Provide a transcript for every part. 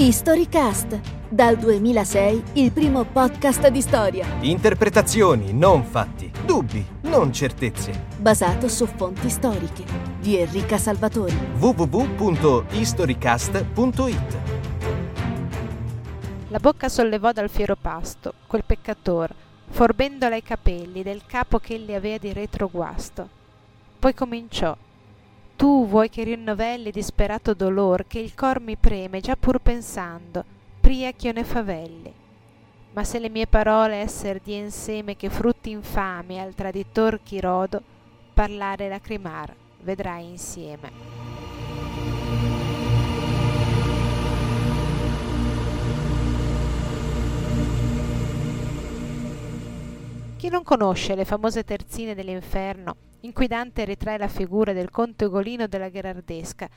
Historycast, dal 2006 il primo podcast di storia, Interpretazioni, non fatti. Dubbi, non certezze. basato su fonti storiche, di Enrica Salvatori. www.historycast.it La bocca sollevò dal fiero pasto, quel peccator, forbendola i capelli del capo che egli avea di retroguasto. Poi cominciò. Tu vuoi che rinnovelli disperato dolor che il cor mi preme già pur pensando, pria ch'io ne favelli. Ma se le mie parole esser di inseme che frutti infami al traditor Chirodo, parlare e lacrimar vedrai insieme. Chi non conosce le famose terzine dell'inferno, in cui Dante ritrae la figura del conte Ugolino della Gherardesca,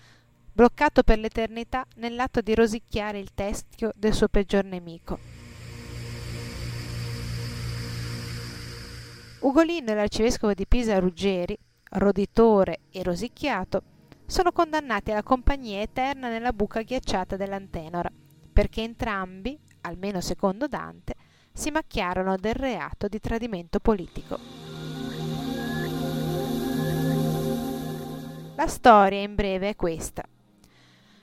bloccato per l'eternità nell'atto di rosicchiare il teschio del suo peggior nemico. Ugolino e l'arcivescovo di Pisa Ruggeri, roditore e rosicchiato, sono condannati alla compagnia eterna nella buca ghiacciata dell'Antenora, perché entrambi, almeno secondo Dante, si macchiarono del reato di tradimento politico. La storia in breve è questa.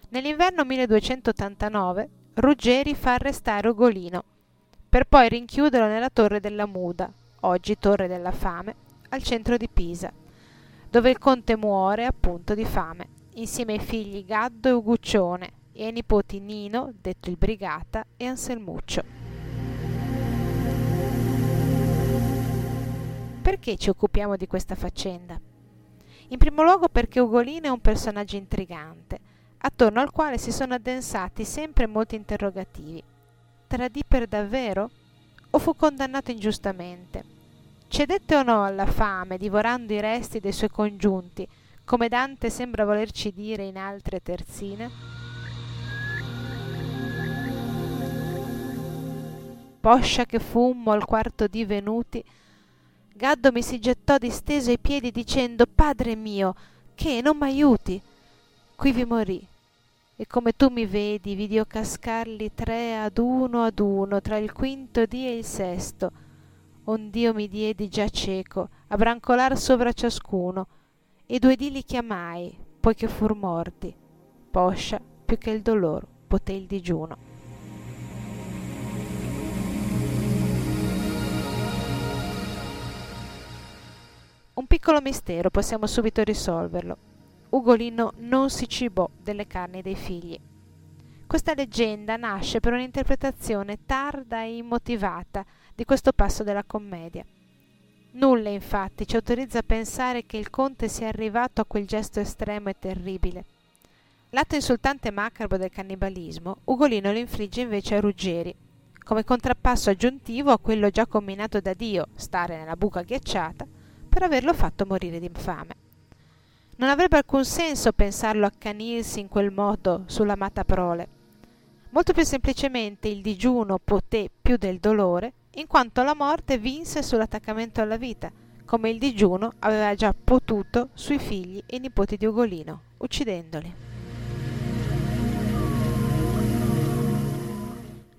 Nell'inverno 1289 Ruggeri fa arrestare Ugolino, per poi rinchiuderlo nella torre della Muda, oggi torre della fame, al centro di Pisa, dove il conte muore appunto di fame, insieme ai figli Gaddo e Uguccione e ai nipoti Nino, detto il Brigata, e Anselmuccio. Perché ci occupiamo di questa faccenda? In primo luogo perché Ugolino è un personaggio intrigante, attorno al quale si sono addensati sempre molti interrogativi. Tradì per davvero? O fu condannato ingiustamente? Cedette o no alla fame, divorando i resti dei suoi congiunti, come Dante sembra volerci dire in altre terzine? Poscia che fummo al quarto di venuti, Gaddo mi si gettò disteso ai piedi dicendo Padre mio, che non m'aiuti? Qui vi morì, e come tu mi vedi, vidio cascarli tre ad uno ad uno tra il quinto dì e il sesto, ond'io mi diedi già cieco, a brancolar sovra ciascuno, e due dì li chiamai, poiché fur morti. Poscia, più che il dolor, poté il digiuno. Un piccolo mistero, possiamo subito risolverlo. Ugolino non si cibò delle carni dei figli. Questa leggenda nasce per un'interpretazione tarda e immotivata di questo passo della commedia. Nulla infatti ci autorizza a pensare che il conte sia arrivato a quel gesto estremo e terribile. L'atto insultante e macabro del cannibalismo Ugolino lo infligge invece a Ruggeri, come contrappasso aggiuntivo a quello già combinato da Dio, stare nella buca ghiacciata, per averlo fatto morire di fame. Non avrebbe alcun senso pensarlo accanirsi in quel modo sull'amata prole. Molto più semplicemente il digiuno poté più del dolore, in quanto la morte vinse sull'attaccamento alla vita, come il digiuno aveva già potuto sui figli e nipoti di Ugolino, uccidendoli.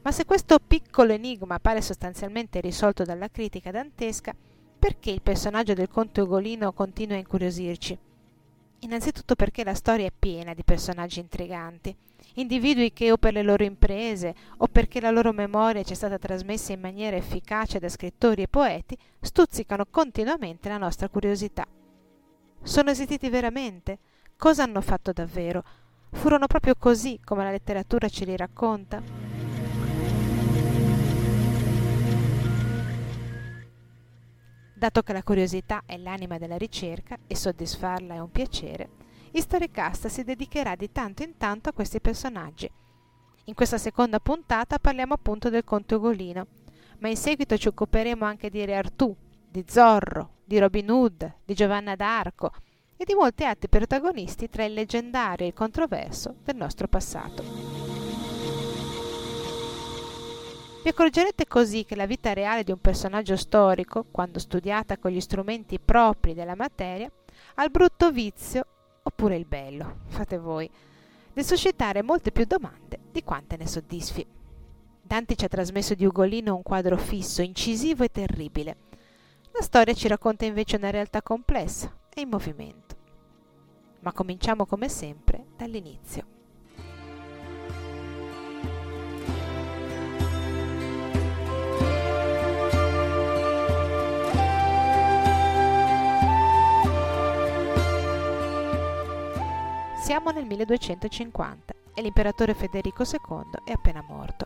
Ma se questo piccolo enigma pare sostanzialmente risolto dalla critica dantesca, perché il personaggio del conte Ugolino continua a incuriosirci? Innanzitutto perché la storia è piena di personaggi intriganti, individui che o per le loro imprese o perché la loro memoria ci è stata trasmessa in maniera efficace da scrittori e poeti, stuzzicano continuamente la nostra curiosità. Sono esistiti veramente? Cosa hanno fatto davvero? Furono proprio così come la letteratura ce li racconta? Dato che la curiosità è l'anima della ricerca e soddisfarla è un piacere, Historycast si dedicherà di tanto in tanto a questi personaggi. In questa seconda puntata parliamo appunto del conte Ugolino, ma in seguito ci occuperemo anche di Re Artù, di Zorro, di Robin Hood, di Giovanna d'Arco e di molti altri protagonisti tra il leggendario e il controverso del nostro passato. Vi accorgerete così che la vita reale di un personaggio storico, quando studiata con gli strumenti propri della materia, ha il brutto vizio, oppure il bello, fate voi, di suscitare molte più domande di quante ne soddisfi. Danti ci ha trasmesso di Ugolino un quadro fisso, incisivo e terribile. La storia ci racconta invece una realtà complessa e in movimento. Ma cominciamo come sempre dall'inizio. Siamo nel 1250 e l'imperatore Federico II è appena morto.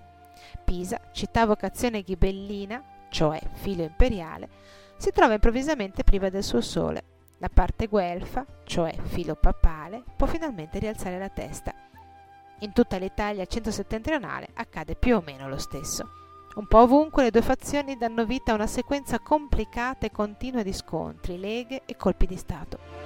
Pisa, città vocazione ghibellina, cioè filo imperiale, si trova improvvisamente priva del suo sole. La parte guelfa, cioè filo papale, può finalmente rialzare la testa. In tutta l'Italia centro-settentrionale accade più o meno lo stesso. Un po' ovunque le due fazioni danno vita a una sequenza complicata e continua di scontri, leghe e colpi di Stato.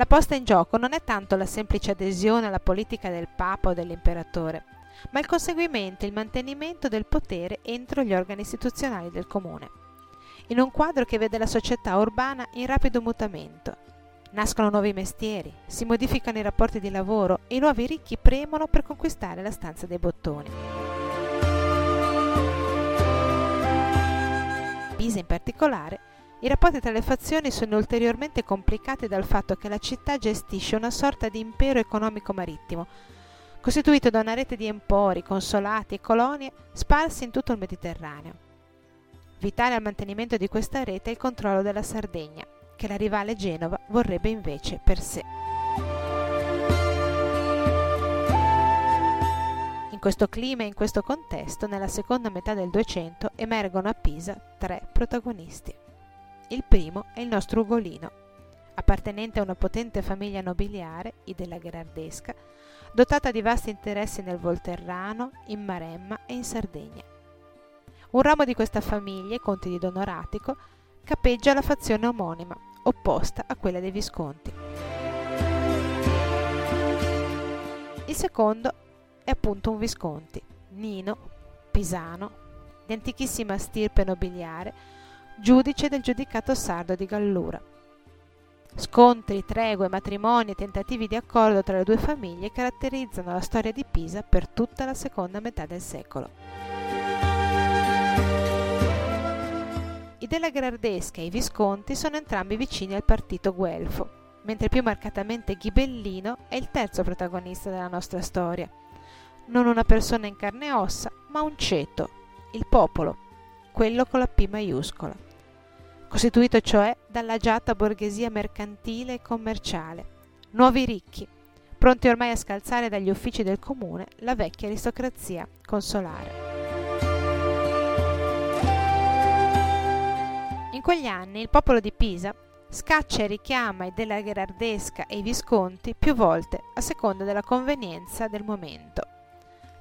La posta in gioco non è tanto la semplice adesione alla politica del Papa o dell'Imperatore, ma il conseguimento e il mantenimento del potere entro gli organi istituzionali del comune. In un quadro che vede la società urbana in rapido mutamento. Nascono nuovi mestieri, si modificano i rapporti di lavoro e i nuovi ricchi premono per conquistare la stanza dei bottoni. Pisa in particolare i rapporti tra le fazioni sono ulteriormente complicati dal fatto che la città gestisce una sorta di impero economico marittimo, costituito da una rete di empori, consolati e colonie sparsi in tutto il Mediterraneo. Vitale al mantenimento di questa rete è il controllo della Sardegna, che la rivale Genova vorrebbe invece per sé. In questo clima e in questo contesto, nella seconda metà del 200 emergono a Pisa tre protagonisti. Il primo è il nostro Ugolino, appartenente a una potente famiglia nobiliare, i della Gherardesca, dotata di vasti interessi nel Volterrano, in Maremma e in Sardegna. Un ramo di questa famiglia, i conti di Donoratico, capeggia la fazione omonima, opposta a quella dei Visconti. Il secondo è appunto un Visconti, Nino, pisano, di antichissima stirpe nobiliare, giudice del giudicato sardo di Gallura. Scontri, tregue, matrimoni e tentativi di accordo tra le due famiglie caratterizzano la storia di Pisa per tutta la seconda metà del secolo. I della Gherardesca e i Visconti sono entrambi vicini al partito guelfo, mentre più marcatamente Ghibellino è il terzo protagonista della nostra storia. Non una persona in carne e ossa, ma un ceto, il popolo, quello con la P maiuscola costituito cioè dall'agiata borghesia mercantile e commerciale, nuovi ricchi, pronti ormai a scalzare dagli uffici del comune la vecchia aristocrazia consolare. In quegli anni il popolo di Pisa scaccia e richiama i della Gherardesca e i Visconti più volte a seconda della convenienza del momento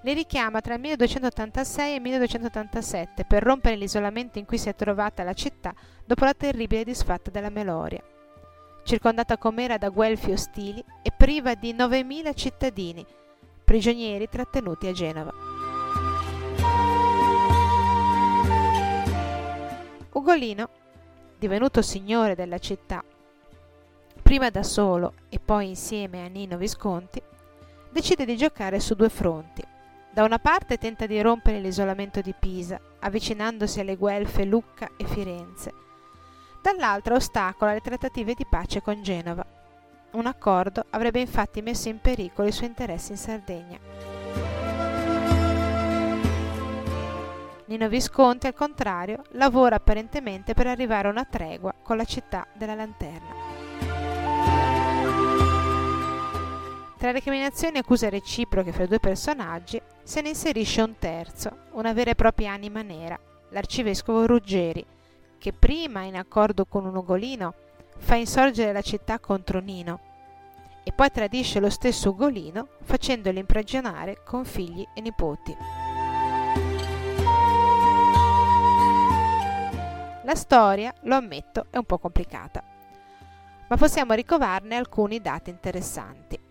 le richiama tra il 1286 e il 1287 per rompere l'isolamento in cui si è trovata la città dopo la terribile disfatta della Meloria. Circondata com'era da guelfi ostili e priva di 9.000 cittadini, prigionieri trattenuti a Genova. Ugolino, divenuto signore della città, prima da solo e poi insieme a Nino Visconti, decide di giocare su due fronti da una parte tenta di rompere l'isolamento di Pisa, avvicinandosi alle guelfe Lucca e Firenze. Dall'altra ostacola le trattative di pace con Genova. Un accordo avrebbe infatti messo in pericolo i suoi interessi in Sardegna. Nino Visconti, al contrario, lavora apparentemente per arrivare a una tregua con la città della Lanterna. Tra recriminazioni e accuse reciproche fra i due personaggi se ne inserisce un terzo, una vera e propria anima nera, l'arcivescovo Ruggeri, che prima, in accordo con un Ugolino, fa insorgere la città contro Nino e poi tradisce lo stesso Ugolino facendolo imprigionare con figli e nipoti. La storia, lo ammetto, è un po' complicata, ma possiamo ricovarne alcuni dati interessanti.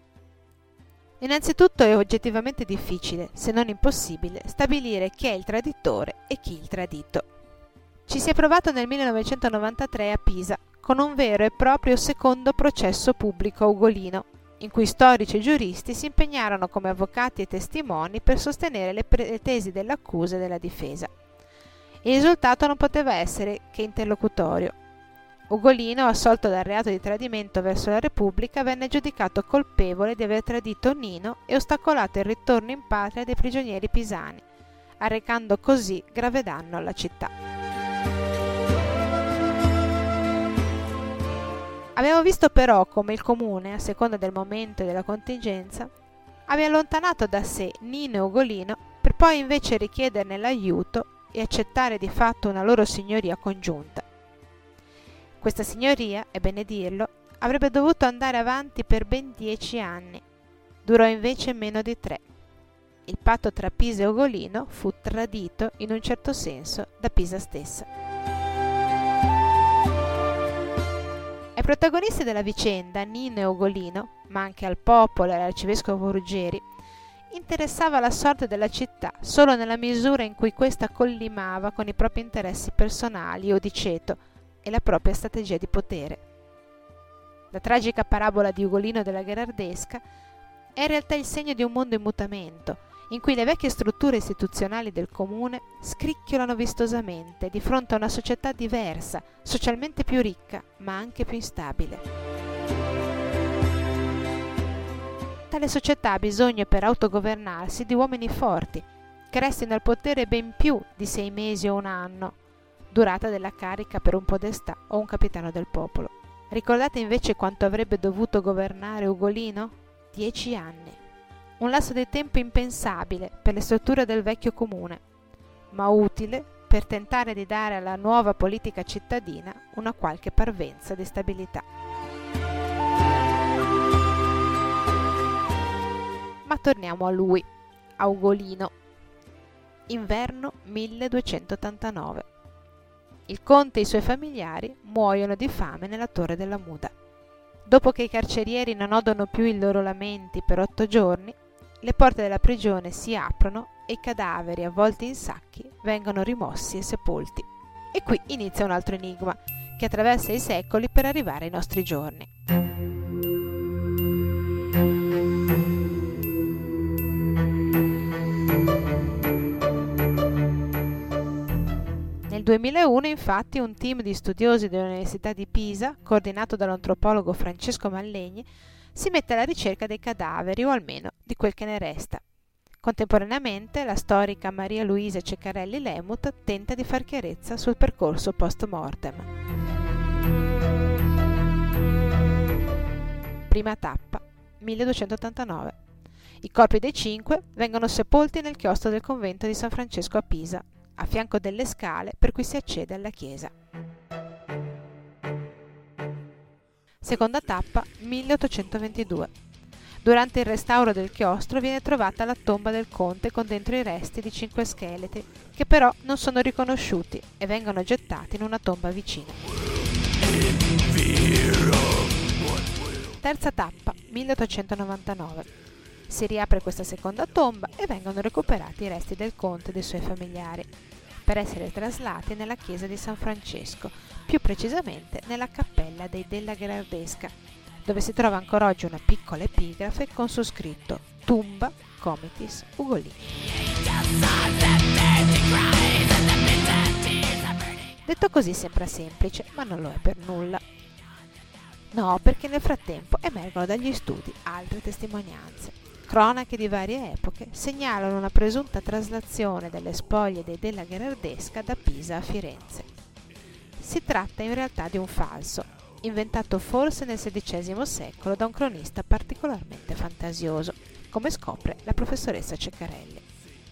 Innanzitutto è oggettivamente difficile, se non impossibile, stabilire chi è il traditore e chi il tradito. Ci si è provato nel 1993 a Pisa con un vero e proprio secondo processo pubblico ugolino, in cui storici e giuristi si impegnarono come avvocati e testimoni per sostenere le, pre- le tesi dell'accusa e della difesa. Il risultato non poteva essere che interlocutorio. Ugolino, assolto dal reato di tradimento verso la Repubblica, venne giudicato colpevole di aver tradito Nino e ostacolato il ritorno in patria dei prigionieri pisani, arrecando così grave danno alla città. Abbiamo visto però come il comune, a seconda del momento e della contingenza, aveva allontanato da sé Nino e Ugolino per poi invece richiederne l'aiuto e accettare di fatto una loro signoria congiunta. Questa signoria, è bene dirlo, avrebbe dovuto andare avanti per ben dieci anni, durò invece meno di tre. Il patto tra Pisa e Ugolino fu tradito in un certo senso da Pisa stessa. Ai protagonisti della vicenda, Nino e Ugolino, ma anche al popolo e all'arcivescovo Ruggeri, interessava la sorte della città solo nella misura in cui questa collimava con i propri interessi personali o di ceto e la propria strategia di potere. La tragica parabola di Ugolino della Gherardesca è in realtà il segno di un mondo in mutamento, in cui le vecchie strutture istituzionali del comune scricchiolano vistosamente di fronte a una società diversa, socialmente più ricca, ma anche più instabile. Tale società ha bisogno per autogovernarsi di uomini forti, che restino al potere ben più di sei mesi o un anno, durata della carica per un podestà o un capitano del popolo. Ricordate invece quanto avrebbe dovuto governare Ugolino? Dieci anni un lasso di tempo impensabile per le strutture del vecchio comune, ma utile per tentare di dare alla nuova politica cittadina una qualche parvenza di stabilità. Ma torniamo a lui, a Ugolino. Inverno 1289. Il conte e i suoi familiari muoiono di fame nella torre della Muda. Dopo che i carcerieri non odono più i loro lamenti per otto giorni, le porte della prigione si aprono e i cadaveri avvolti in sacchi vengono rimossi e sepolti. E qui inizia un altro enigma che attraversa i secoli per arrivare ai nostri giorni. 2001 infatti un team di studiosi dell'Università di Pisa, coordinato dall'antropologo Francesco Mallegni, si mette alla ricerca dei cadaveri o almeno di quel che ne resta. Contemporaneamente la storica Maria Luisa Ceccarelli Lemut tenta di far chiarezza sul percorso post mortem. Prima tappa, 1289. I corpi dei cinque vengono sepolti nel chiostro del convento di San Francesco a Pisa, a fianco delle scale per cui si accede alla chiesa. Seconda tappa, 1822. Durante il restauro del chiostro viene trovata la tomba del conte con dentro i resti di cinque scheletri, che però non sono riconosciuti e vengono gettati in una tomba vicina. Terza tappa, 1899. Si riapre questa seconda tomba e vengono recuperati i resti del conte e dei suoi familiari, per essere traslati nella chiesa di San Francesco, più precisamente nella cappella dei Della Gherardesca, dove si trova ancora oggi una piccola epigrafe con su scritto Tumba Comitis Ugolini. Detto così sembra semplice, ma non lo è per nulla. No, perché nel frattempo emergono dagli studi altre testimonianze. Cronache di varie epoche segnalano una presunta traslazione delle spoglie dei Della Gherardesca da Pisa a Firenze. Si tratta in realtà di un falso, inventato forse nel XVI secolo da un cronista particolarmente fantasioso, come scopre la professoressa Ceccarelli.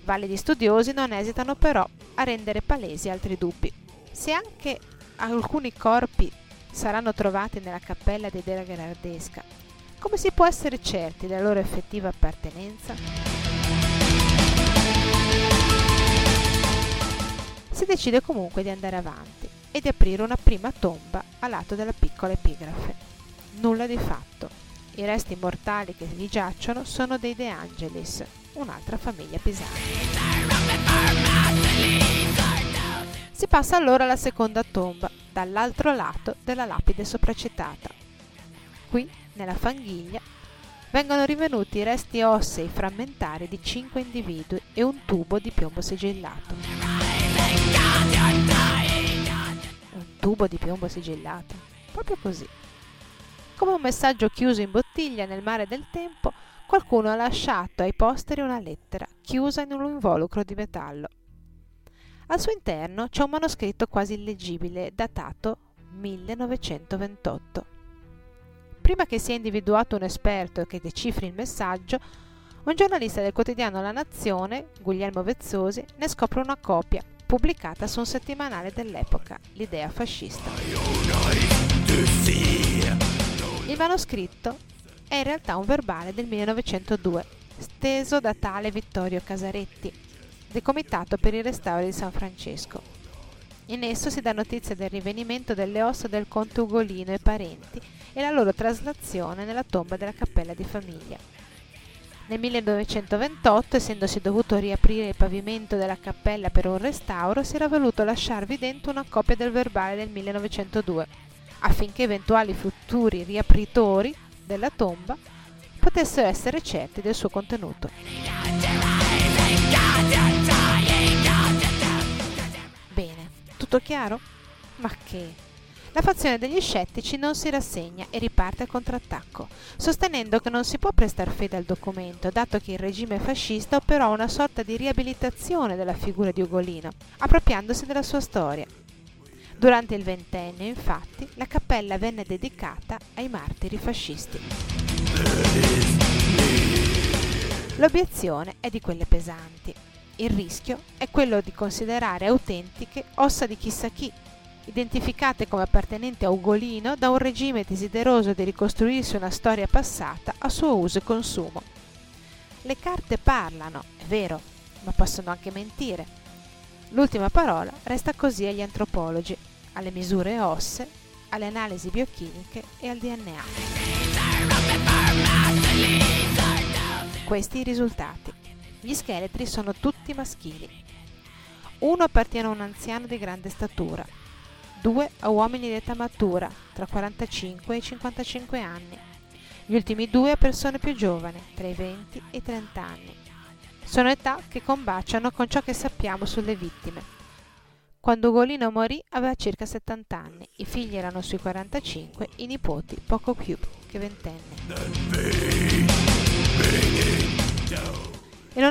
Validi studiosi non esitano però a rendere palesi altri dubbi. Se anche alcuni corpi saranno trovati nella cappella di Della Gherardesca, come si può essere certi della loro effettiva appartenenza? Si decide comunque di andare avanti e di aprire una prima tomba a lato della piccola epigrafe. Nulla di fatto. I resti mortali che vi giacciono sono dei De Angelis, un'altra famiglia pisana. Si passa allora alla seconda tomba, dall'altro lato della lapide sopracitata. Qui, nella fanghiglia, vengono rinvenuti resti ossei frammentari di cinque individui e un tubo di piombo sigillato. Un tubo di piombo sigillato, proprio così. Come un messaggio chiuso in bottiglia nel mare del tempo, qualcuno ha lasciato ai posteri una lettera chiusa in un involucro di metallo. Al suo interno c'è un manoscritto quasi illegibile, datato 1928. Prima che sia individuato un esperto che decifri il messaggio, un giornalista del quotidiano La Nazione, Guglielmo Vezzosi, ne scopre una copia pubblicata su un settimanale dell'epoca, l'idea fascista. Il manoscritto è in realtà un verbale del 1902, steso da tale Vittorio Casaretti, del Comitato per il restauro di San Francesco. In esso si dà notizia del rinvenimento delle ossa del conte Ugolino e parenti e la loro traslazione nella tomba della cappella di famiglia. Nel 1928, essendosi dovuto riaprire il pavimento della cappella per un restauro, si era voluto lasciarvi dentro una copia del verbale del 1902 affinché eventuali futuri riapritori della tomba potessero essere certi del suo contenuto. Tutto chiaro? Ma che? La fazione degli scettici non si rassegna e riparte contrattacco, sostenendo che non si può prestare fede al documento, dato che il regime fascista operò una sorta di riabilitazione della figura di Ugolino, appropriandosi della sua storia. Durante il ventennio, infatti, la cappella venne dedicata ai martiri fascisti. L'obiezione è di quelle pesanti. Il rischio è quello di considerare autentiche ossa di chissà chi, identificate come appartenenti a Ugolino da un regime desideroso di ricostruirsi una storia passata a suo uso e consumo. Le carte parlano, è vero, ma possono anche mentire L'ultima parola resta così agli antropologi, alle misure ossee, alle analisi biochimiche e al DNA. Questi i risultati. Gli scheletri sono tutti maschili. Uno appartiene a un anziano di grande statura, due a uomini di età matura, tra 45 e 55 anni. Gli ultimi due a persone più giovani, tra i 20 e i 30 anni. Sono età che combaciano con ciò che sappiamo sulle vittime. Quando Ugolino morì aveva circa 70 anni, i figli erano sui 45, i nipoti poco più che ventenni.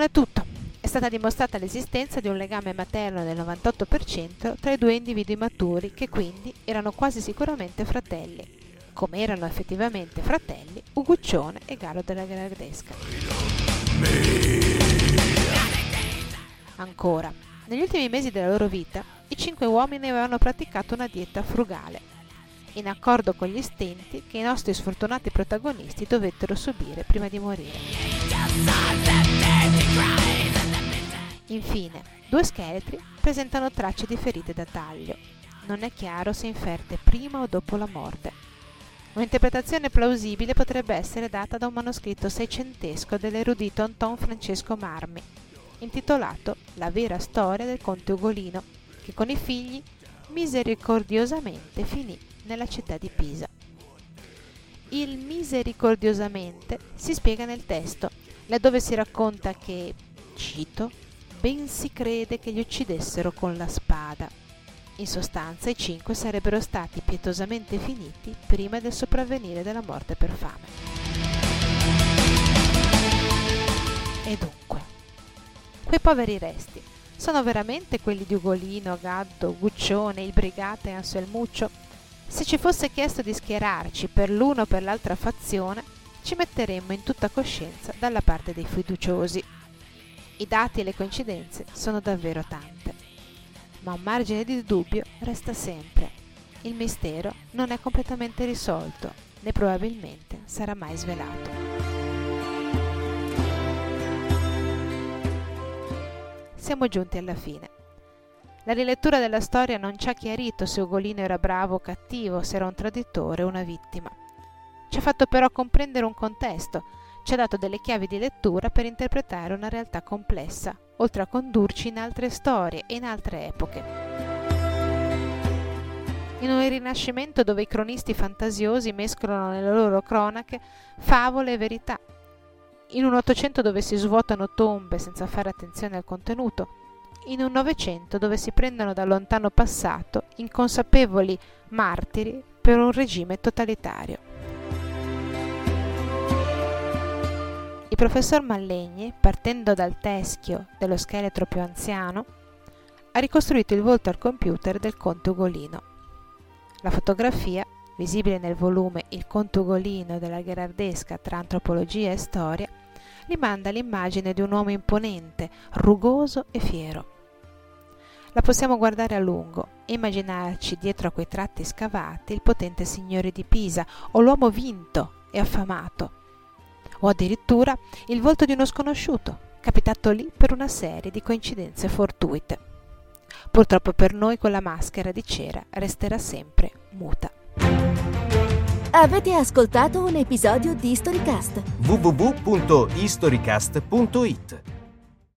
È tutto. È stata dimostrata l'esistenza di un legame materno del 98% tra i due individui maturi che quindi erano quasi sicuramente fratelli, come erano effettivamente fratelli Uguccione e Galo della Gradesca. Ancora, negli ultimi mesi della loro vita, i cinque uomini avevano praticato una dieta frugale, in accordo con gli stenti che i nostri sfortunati protagonisti dovettero subire prima di morire. Infine, due scheletri presentano tracce di ferite da taglio. Non è chiaro se inferte prima o dopo la morte. Un'interpretazione plausibile potrebbe essere data da un manoscritto seicentesco dell'erudito Anton Francesco Marmi, intitolato La vera storia del conte Ugolino, che con i figli misericordiosamente finì nella città di Pisa. Il misericordiosamente si spiega nel testo, laddove si racconta che, cito, ben si crede che li uccidessero con la spada. In sostanza i cinque sarebbero stati pietosamente finiti prima del sopravvenire della morte per fame. E dunque, Quei poveri resti sono veramente quelli di Ugolino, Gaddo, Guccione, il Brigata e Anselmuccio? Se ci fosse chiesto di schierarci per l'una o per l'altra fazione, ci metteremmo in tutta coscienza dalla parte dei fiduciosi. I dati e le coincidenze sono davvero tante, ma un margine di dubbio resta sempre. Il mistero non è completamente risolto, né probabilmente sarà mai svelato. siamo giunti alla fine. La rilettura della storia non ci ha chiarito se Ugolino era bravo o cattivo, se era un traditore o una vittima. Ci ha fatto però comprendere un contesto, ci ha dato delle chiavi di lettura per interpretare una realtà complessa, oltre a condurci in altre storie e in altre epoche. In un rinascimento dove i cronisti fantasiosi mescolano nelle loro cronache favole e verità, in un Ottocento dove si svuotano tombe senza fare attenzione al contenuto, in un Novecento dove si prendono dal lontano passato inconsapevoli martiri per un regime totalitario. Il professor Mallegni, partendo dal teschio dello scheletro più anziano, ha ricostruito il volto al computer del conte Ugolino. La fotografia, visibile nel volume Il conte Ugolino della Gherardesca tra antropologia e storia, rimanda l'immagine di un uomo imponente, rugoso e fiero. La possiamo guardare a lungo e immaginarci dietro a quei tratti scavati il potente signore di Pisa o l'uomo vinto e affamato, o addirittura il volto di uno sconosciuto, capitato lì per una serie di coincidenze fortuite. Purtroppo per noi quella maschera di cera resterà sempre muta. Avete ascoltato un episodio di Storycast? www.historycast.it